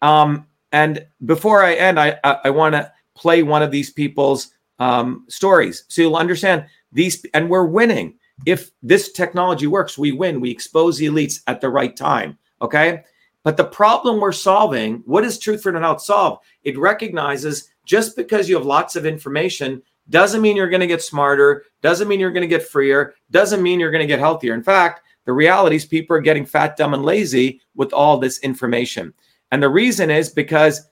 Um, and before I end, I, I, I want to play one of these people's um, stories so you'll understand these, and we're winning. If this technology works, we win. We expose the elites at the right time. Okay. But the problem we're solving, what does Truth Freedom Health solve? It recognizes just because you have lots of information doesn't mean you're going to get smarter, doesn't mean you're going to get freer, doesn't mean you're going to get healthier. In fact, the reality is people are getting fat, dumb, and lazy with all this information. And the reason is because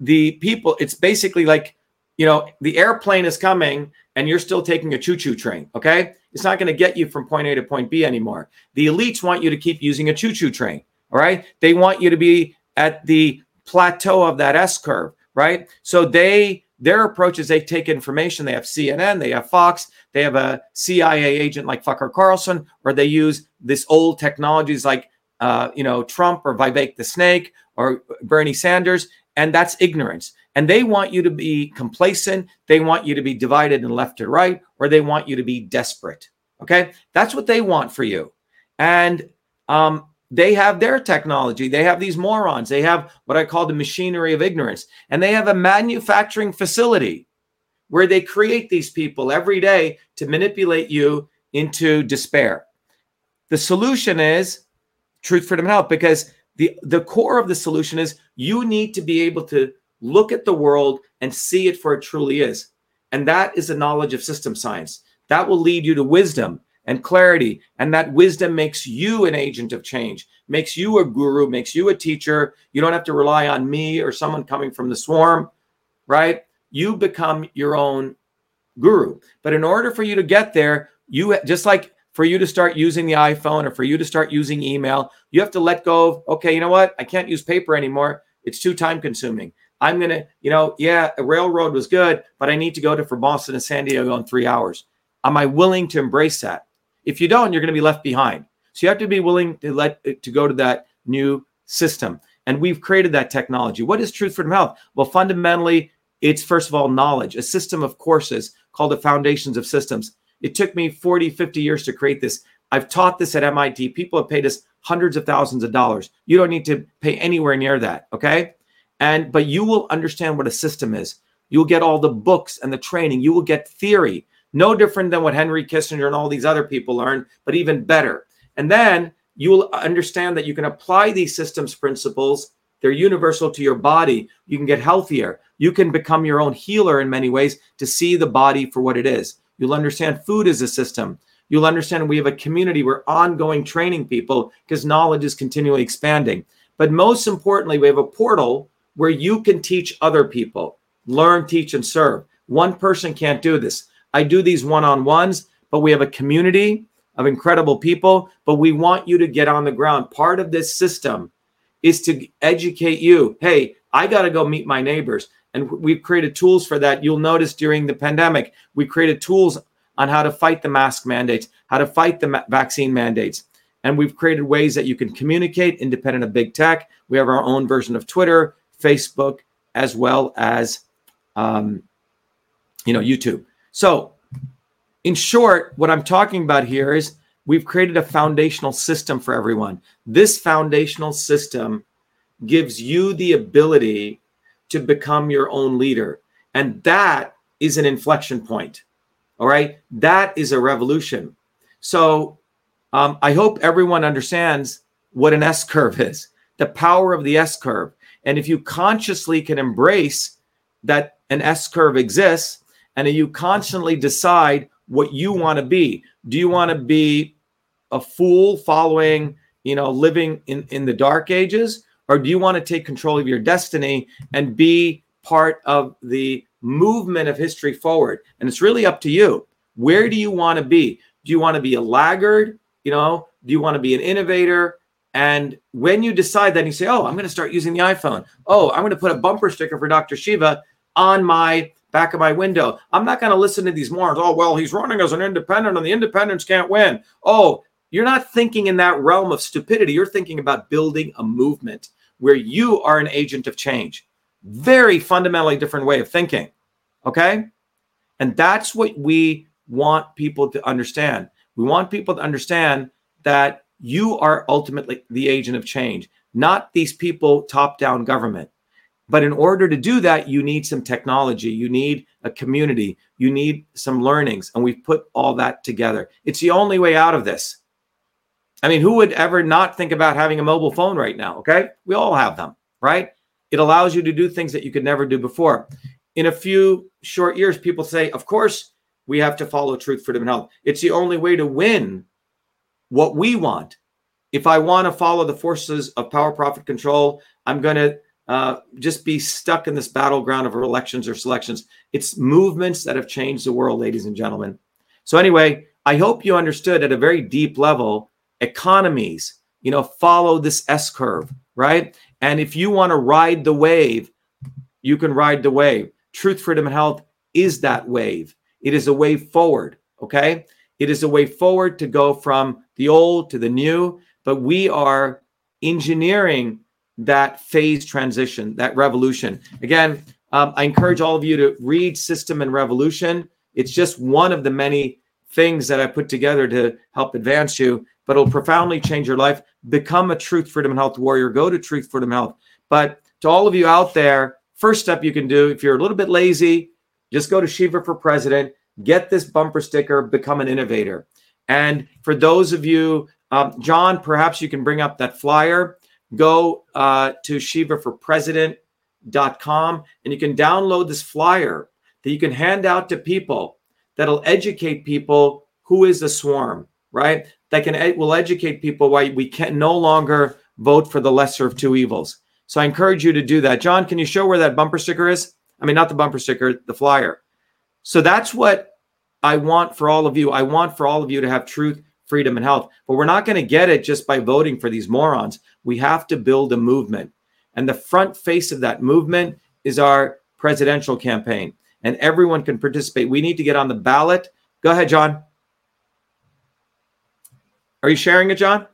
the people, it's basically like, you know, the airplane is coming and you're still taking a choo choo train. Okay. It's not going to get you from point A to point B anymore. The elites want you to keep using a choo choo train. All right. They want you to be at the plateau of that S curve. Right. So they, their approach is they take information. They have CNN, they have Fox, they have a CIA agent like Fucker Carlson, or they use this old technologies like, uh, you know, Trump or Vivek the Snake or Bernie Sanders. And that's ignorance. And they want you to be complacent. They want you to be divided and left to right, or they want you to be desperate. Okay. That's what they want for you. And um, they have their technology. They have these morons. They have what I call the machinery of ignorance. And they have a manufacturing facility where they create these people every day to manipulate you into despair. The solution is truth, freedom, and health, because the, the core of the solution is you need to be able to look at the world and see it for it truly is. And that is a knowledge of system science. That will lead you to wisdom and clarity. And that wisdom makes you an agent of change, makes you a guru, makes you a teacher. You don't have to rely on me or someone coming from the swarm, right? You become your own guru. But in order for you to get there, you just like for you to start using the iPhone or for you to start using email, you have to let go of, okay, you know what? I can't use paper anymore. It's too time consuming. I'm going to, you know, yeah, a railroad was good, but I need to go to from Boston to San Diego in three hours. Am I willing to embrace that? If you don't, you're going to be left behind. So you have to be willing to let uh, to go to that new system. And we've created that technology. What is Truth Freedom Health? Well, fundamentally, it's first of all knowledge, a system of courses called the Foundations of Systems. It took me 40, 50 years to create this. I've taught this at MIT. People have paid us hundreds of thousands of dollars. You don't need to pay anywhere near that. Okay. And, but you will understand what a system is. You'll get all the books and the training. You will get theory. No different than what Henry Kissinger and all these other people learned, but even better. And then you will understand that you can apply these systems principles. They're universal to your body. You can get healthier. You can become your own healer in many ways to see the body for what it is. You'll understand food as a system. You'll understand we have a community. We're ongoing training people because knowledge is continually expanding. But most importantly, we have a portal where you can teach other people, learn, teach, and serve. One person can't do this. I do these one on ones, but we have a community of incredible people. But we want you to get on the ground. Part of this system is to educate you. Hey, I got to go meet my neighbors. And we've created tools for that. You'll notice during the pandemic, we created tools on how to fight the mask mandates, how to fight the ma- vaccine mandates. And we've created ways that you can communicate independent of big tech. We have our own version of Twitter, Facebook, as well as, um, you know, YouTube. So, in short, what I'm talking about here is we've created a foundational system for everyone. This foundational system gives you the ability to become your own leader. And that is an inflection point. All right. That is a revolution. So um, I hope everyone understands what an S curve is, the power of the S curve. And if you consciously can embrace that an S curve exists, and you constantly decide what you want to be. Do you want to be a fool following, you know, living in, in the dark ages? Or do you want to take control of your destiny and be part of the movement of history forward? And it's really up to you. Where do you want to be? Do you want to be a laggard? You know, do you want to be an innovator? And when you decide that, you say, "Oh, I'm going to start using the iPhone. Oh, I'm going to put a bumper sticker for Dr. Shiva on my back of my window. I'm not going to listen to these morons. Oh, well, he's running as an independent and the independents can't win. Oh, you're not thinking in that realm of stupidity. You're thinking about building a movement where you are an agent of change. Very fundamentally different way of thinking. Okay. And that's what we want people to understand. We want people to understand that you are ultimately the agent of change, not these people top down government. But in order to do that, you need some technology, you need a community, you need some learnings. And we've put all that together. It's the only way out of this. I mean, who would ever not think about having a mobile phone right now? Okay. We all have them, right? It allows you to do things that you could never do before. In a few short years, people say, of course, we have to follow truth, freedom, and health. It's the only way to win what we want. If I want to follow the forces of power, profit, control, I'm going to uh, just be stuck in this battleground of elections or selections. It's movements that have changed the world, ladies and gentlemen. So, anyway, I hope you understood at a very deep level economies, you know, follow this S curve, right? And if you want to ride the wave, you can ride the wave. Truth, freedom, and health is that wave. It is a wave forward, okay? It is a way forward to go from the old to the new, but we are engineering that phase transition, that revolution. Again, um, I encourage all of you to read System and Revolution. It's just one of the many things that I put together to help advance you, but it'll profoundly change your life. Become a truth, freedom, and health warrior. Go to Truth, Freedom, Health. But to all of you out there, first step you can do if you're a little bit lazy, just go to Shiva for President, get this bumper sticker, become an innovator. And for those of you, um, John, perhaps you can bring up that flyer go uh, to shivaforpresident.com and you can download this flyer that you can hand out to people that'll educate people who is the swarm, right? That can will educate people why we can no longer vote for the lesser of two evils. So I encourage you to do that. John, can you show where that bumper sticker is? I mean, not the bumper sticker, the flyer. So that's what I want for all of you. I want for all of you to have truth, freedom, and health. But we're not going to get it just by voting for these morons. We have to build a movement. And the front face of that movement is our presidential campaign. And everyone can participate. We need to get on the ballot. Go ahead, John. Are you sharing it, John?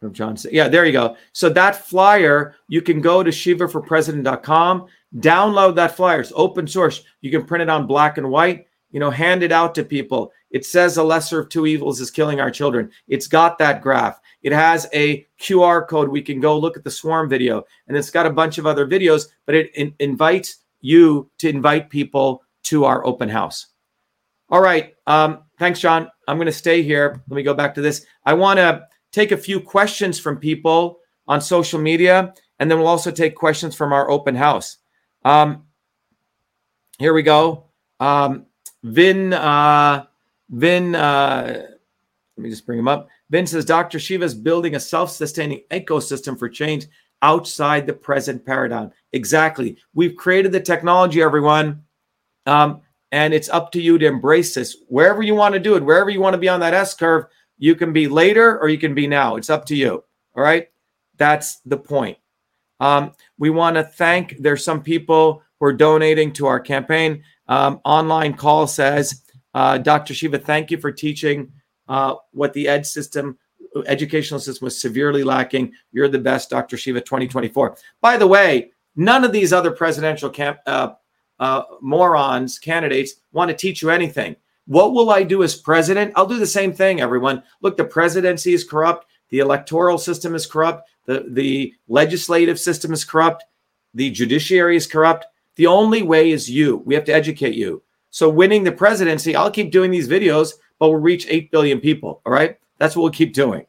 From John. Yeah, there you go. So that flyer, you can go to shivaforpresident.com, download that flyer. It's open source. You can print it on black and white, you know, hand it out to people. It says a lesser of two evils is killing our children. It's got that graph. It has a QR code. We can go look at the swarm video, and it's got a bunch of other videos, but it in- invites you to invite people to our open house. All right. Um, thanks, John. I'm going to stay here. Let me go back to this. I want to take a few questions from people on social media, and then we'll also take questions from our open house. Um, here we go. Um, Vin, uh, Vin, uh, let me just bring him up. Vin says Dr. Shiva is building a self sustaining ecosystem for change outside the present paradigm. Exactly. We've created the technology, everyone. Um, and it's up to you to embrace this. Wherever you want to do it, wherever you want to be on that S curve, you can be later or you can be now. It's up to you. All right. That's the point. Um, we want to thank, there's some people who are donating to our campaign. Um, online call says, uh, Dr. Shiva, thank you for teaching uh, what the ed system, educational system was severely lacking. You're the best, Dr. Shiva 2024. By the way, none of these other presidential camp, uh, uh, morons, candidates want to teach you anything. What will I do as president? I'll do the same thing, everyone. Look, the presidency is corrupt. The electoral system is corrupt. The, the legislative system is corrupt. The judiciary is corrupt. The only way is you. We have to educate you. So, winning the presidency, I'll keep doing these videos but we'll reach 8 billion people. All right. That's what we'll keep doing.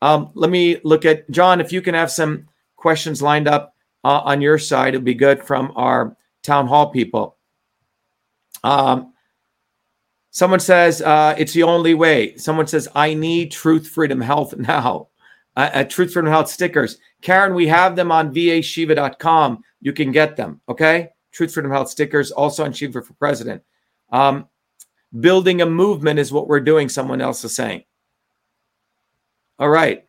Um, let me look at John. If you can have some questions lined up uh, on your side, it'd be good from our town hall people. Um, someone says uh, it's the only way. Someone says, I need truth, freedom, health now. Uh, uh, truth, freedom, health stickers. Karen, we have them on vashiva.com. You can get them. Okay. Truth, freedom, health stickers also on Shiva for President. Um, Building a movement is what we're doing, someone else is saying. All right.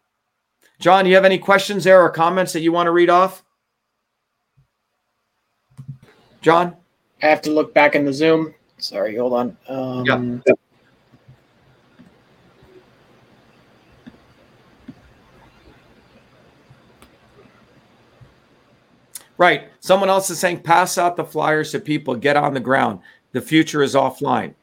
John, you have any questions there or comments that you want to read off? John? I have to look back in the Zoom. Sorry, hold on. Um, Yeah. Right. Someone else is saying, pass out the flyers to people, get on the ground. The future is offline.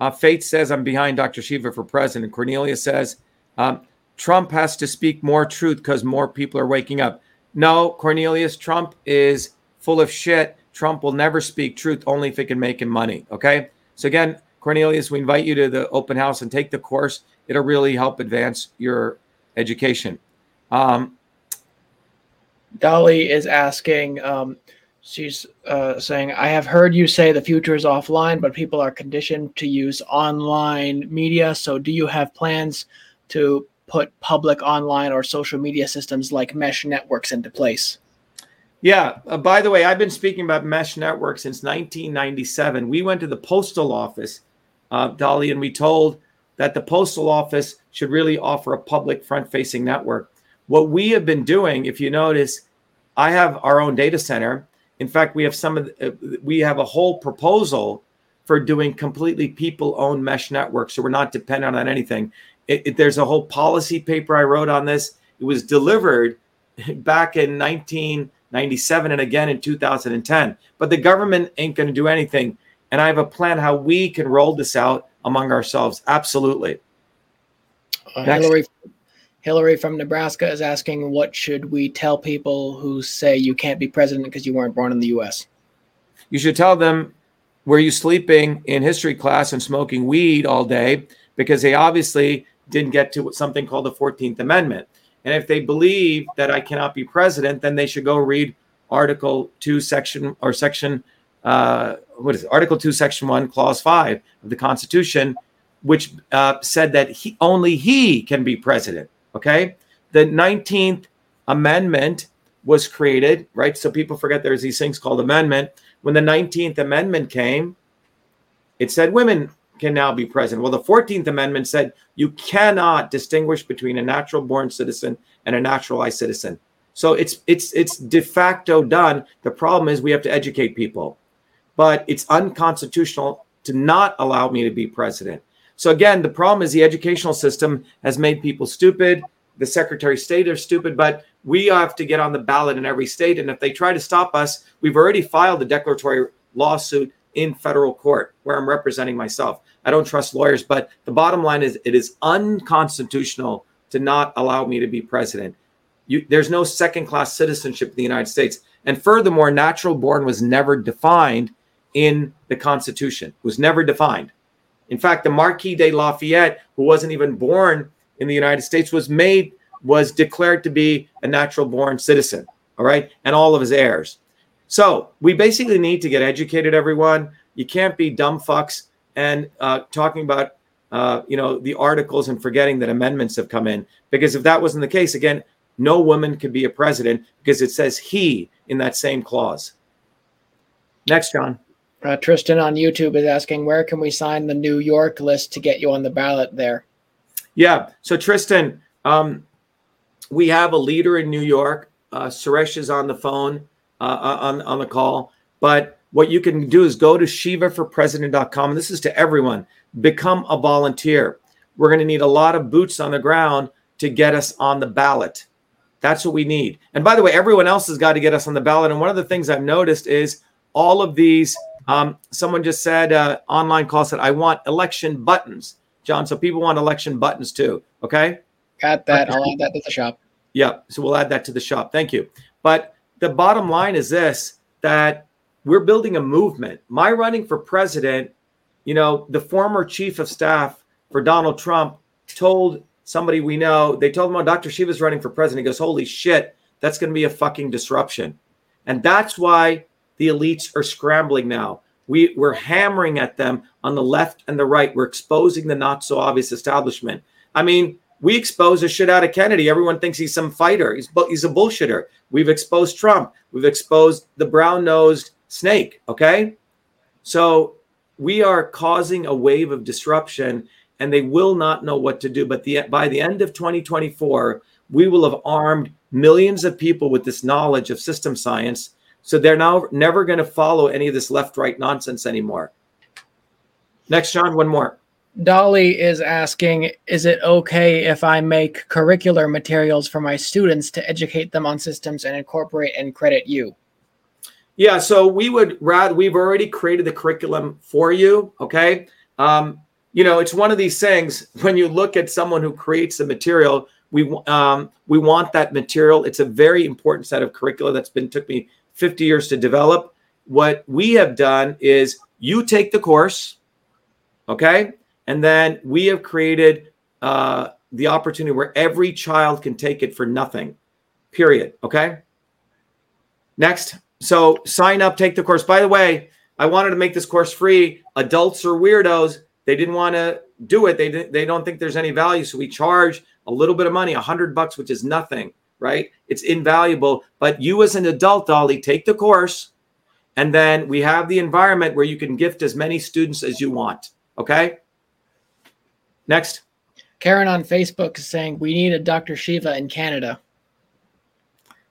Uh, Faith says, I'm behind Dr. Shiva for president. Cornelia says, um, Trump has to speak more truth because more people are waking up. No, Cornelius, Trump is full of shit. Trump will never speak truth only if it can make him money. Okay. So, again, Cornelius, we invite you to the open house and take the course. It'll really help advance your education. Um, Dolly is asking, um, she's uh, saying, I have heard you say the future is offline, but people are conditioned to use online media. So, do you have plans to put public online or social media systems like mesh networks into place? Yeah. Uh, by the way, I've been speaking about mesh networks since 1997. We went to the postal office, uh, Dolly, and we told that the postal office should really offer a public front facing network. What we have been doing, if you notice, I have our own data center. In fact, we have some of the, uh, we have a whole proposal for doing completely people owned mesh networks. So we're not dependent on anything. It, it, there's a whole policy paper I wrote on this. It was delivered back in 1997 and again in 2010. But the government ain't going to do anything. And I have a plan how we can roll this out among ourselves. Absolutely. Uh, Hillary, Hillary from Nebraska is asking, what should we tell people who say you can't be president because you weren't born in the U.S.? You should tell them, were you sleeping in history class and smoking weed all day? Because they obviously didn't get to something called the 14th Amendment. And if they believe that I cannot be president, then they should go read Article 2, Section or Section, uh, what is it? Article 2, Section 1, Clause 5 of the Constitution, which uh, said that he, only he can be president. Okay. The 19th Amendment was created, right? So people forget there's these things called amendment. When the 19th Amendment came, it said women can now be president. Well, the 14th Amendment said you cannot distinguish between a natural born citizen and a naturalized citizen. So it's it's it's de facto done. The problem is we have to educate people. But it's unconstitutional to not allow me to be president. So again, the problem is the educational system has made people stupid. The Secretary of State are stupid, but we have to get on the ballot in every state. And if they try to stop us, we've already filed a declaratory lawsuit in federal court where I'm representing myself. I don't trust lawyers, but the bottom line is it is unconstitutional to not allow me to be president. You, there's no second class citizenship in the United States. And furthermore, natural born was never defined in the Constitution, was never defined. In fact, the Marquis de Lafayette, who wasn't even born in the United States, was made, was declared to be a natural born citizen. All right. And all of his heirs. So we basically need to get educated, everyone. You can't be dumb fucks and uh, talking about, uh, you know, the articles and forgetting that amendments have come in. Because if that wasn't the case, again, no woman could be a president because it says he in that same clause. Next, John. Uh, Tristan on YouTube is asking, where can we sign the New York list to get you on the ballot there? Yeah. So, Tristan, um, we have a leader in New York. Uh, Suresh is on the phone, uh, on, on the call. But what you can do is go to shivaforpresident.com. And this is to everyone become a volunteer. We're going to need a lot of boots on the ground to get us on the ballot. That's what we need. And by the way, everyone else has got to get us on the ballot. And one of the things I've noticed is all of these um, someone just said, uh, online call said, I want election buttons, John. So people want election buttons too. Okay. Got that. I'll add that to the shop. Yeah. So we'll add that to the shop. Thank you. But the bottom line is this that we're building a movement. My running for president, you know, the former chief of staff for Donald Trump told somebody we know, they told him, oh, Dr. Shiva's running for president. He goes, holy shit, that's going to be a fucking disruption. And that's why the elites are scrambling now. We, we're hammering at them on the left and the right. We're exposing the not so obvious establishment. I mean, we expose the shit out of Kennedy. Everyone thinks he's some fighter. He's, he's a bullshitter. We've exposed Trump. We've exposed the brown nosed snake. Okay. So we are causing a wave of disruption and they will not know what to do. But the, by the end of 2024, we will have armed millions of people with this knowledge of system science So they're now never going to follow any of this left right nonsense anymore. Next, John, one more. Dolly is asking Is it okay if I make curricular materials for my students to educate them on systems and incorporate and credit you? Yeah, so we would rather, we've already created the curriculum for you. Okay. Um, you know, it's one of these things when you look at someone who creates the material, we um, we want that material. It's a very important set of curricula that's been took me 50 years to develop. What we have done is you take the course, okay, and then we have created uh, the opportunity where every child can take it for nothing, period. Okay. Next, so sign up, take the course. By the way, I wanted to make this course free. Adults are weirdos. They didn't want to do it. They they don't think there's any value, so we charge a little bit of money, a hundred bucks, which is nothing, right? It's invaluable. But you as an adult, Dolly, take the course, and then we have the environment where you can gift as many students as you want. Okay. Next. Karen on Facebook is saying we need a Dr. Shiva in Canada.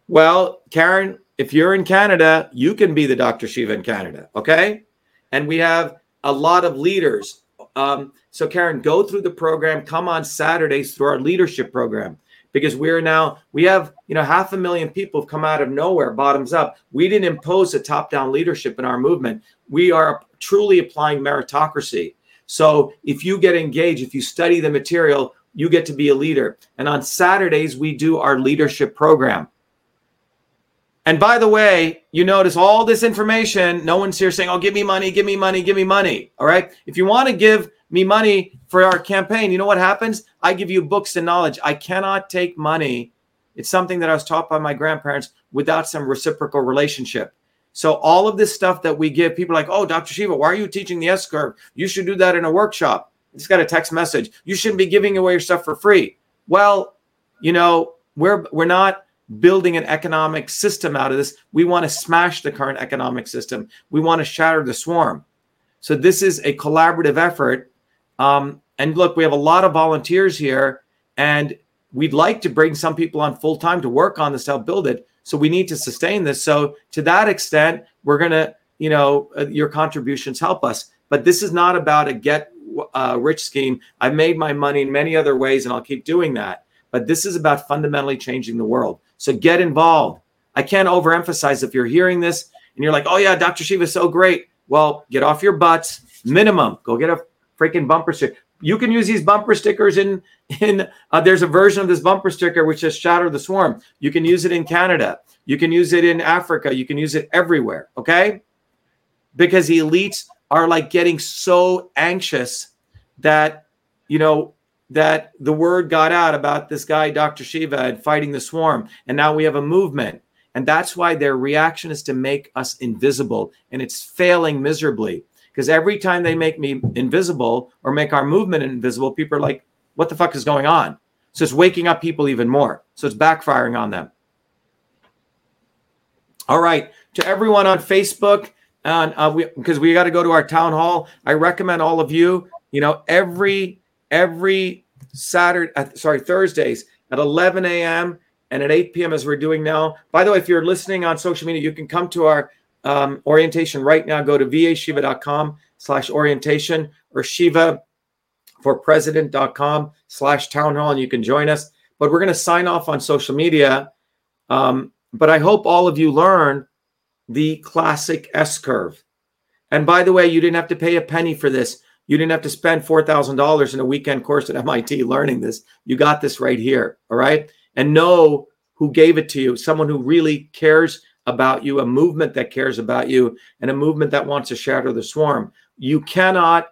Well, Karen, if you're in Canada, you can be the Dr. Shiva in Canada. Okay. And we have a lot of leaders. Um, so, Karen, go through the program. Come on Saturdays through our leadership program because we're now we have you know half a million people have come out of nowhere, bottoms up. We didn't impose a top-down leadership in our movement. We are truly applying meritocracy. So, if you get engaged, if you study the material, you get to be a leader. And on Saturdays, we do our leadership program. And by the way, you notice all this information, no one's here saying, oh, give me money, give me money, give me money. All right. If you want to give me money for our campaign, you know what happens? I give you books and knowledge. I cannot take money. It's something that I was taught by my grandparents without some reciprocal relationship. So all of this stuff that we give, people like, oh, Dr. Shiva, why are you teaching the S curve? You should do that in a workshop. I just got a text message. You shouldn't be giving away your stuff for free. Well, you know, we're we're not building an economic system out of this. We want to smash the current economic system. We want to shatter the swarm. So this is a collaborative effort um, and look, we have a lot of volunteers here, and we'd like to bring some people on full time to work on this to help build it. So we need to sustain this. So to that extent, we're gonna, you know, uh, your contributions help us. But this is not about a get uh, rich scheme. I've made my money in many other ways, and I'll keep doing that. But this is about fundamentally changing the world. So get involved. I can't overemphasize if you're hearing this and you're like, oh yeah, Dr. Shiva is so great. Well, get off your butts. Minimum, go get a freaking bumper sticker. You can use these bumper stickers in in. Uh, there's a version of this bumper sticker which is "Shatter the Swarm." You can use it in Canada. You can use it in Africa. You can use it everywhere. Okay, because the elites are like getting so anxious that you know that the word got out about this guy Dr. Shiva and fighting the swarm, and now we have a movement. And that's why their reaction is to make us invisible, and it's failing miserably because every time they make me invisible or make our movement invisible, people are like, what the fuck is going on? So it's waking up people even more. So it's backfiring on them. All right. To everyone on Facebook, and uh, we because we got to go to our town hall. I recommend all of you, you know, every every Saturday, uh, sorry, Thursdays at 11 a.m. and at 8 p.m. as we're doing now. By the way, if you're listening on social media, you can come to our um, orientation right now, go to vashiva.com slash orientation or Shiva for president.com slash town hall and you can join us. But we're going to sign off on social media. Um, but I hope all of you learn the classic S curve. And by the way, you didn't have to pay a penny for this. You didn't have to spend $4,000 in a weekend course at MIT learning this. You got this right here. All right. And know who gave it to you, someone who really cares about you, a movement that cares about you, and a movement that wants to shatter the swarm. You cannot,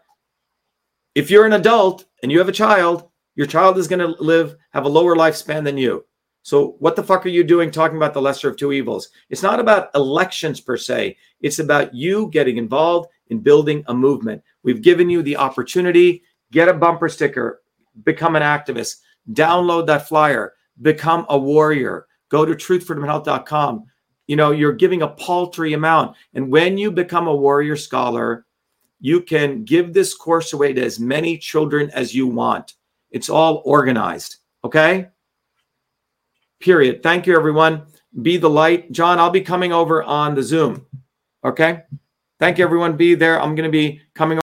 if you're an adult and you have a child, your child is going to live, have a lower lifespan than you. So, what the fuck are you doing talking about the lesser of two evils? It's not about elections per se, it's about you getting involved in building a movement. We've given you the opportunity. Get a bumper sticker, become an activist, download that flyer, become a warrior. Go to truthfreedomhealth.com you know you're giving a paltry amount and when you become a warrior scholar you can give this course away to as many children as you want it's all organized okay period thank you everyone be the light. John, I'll be coming over on the Zoom. Okay. Thank you, everyone. Be there. I'm going to be coming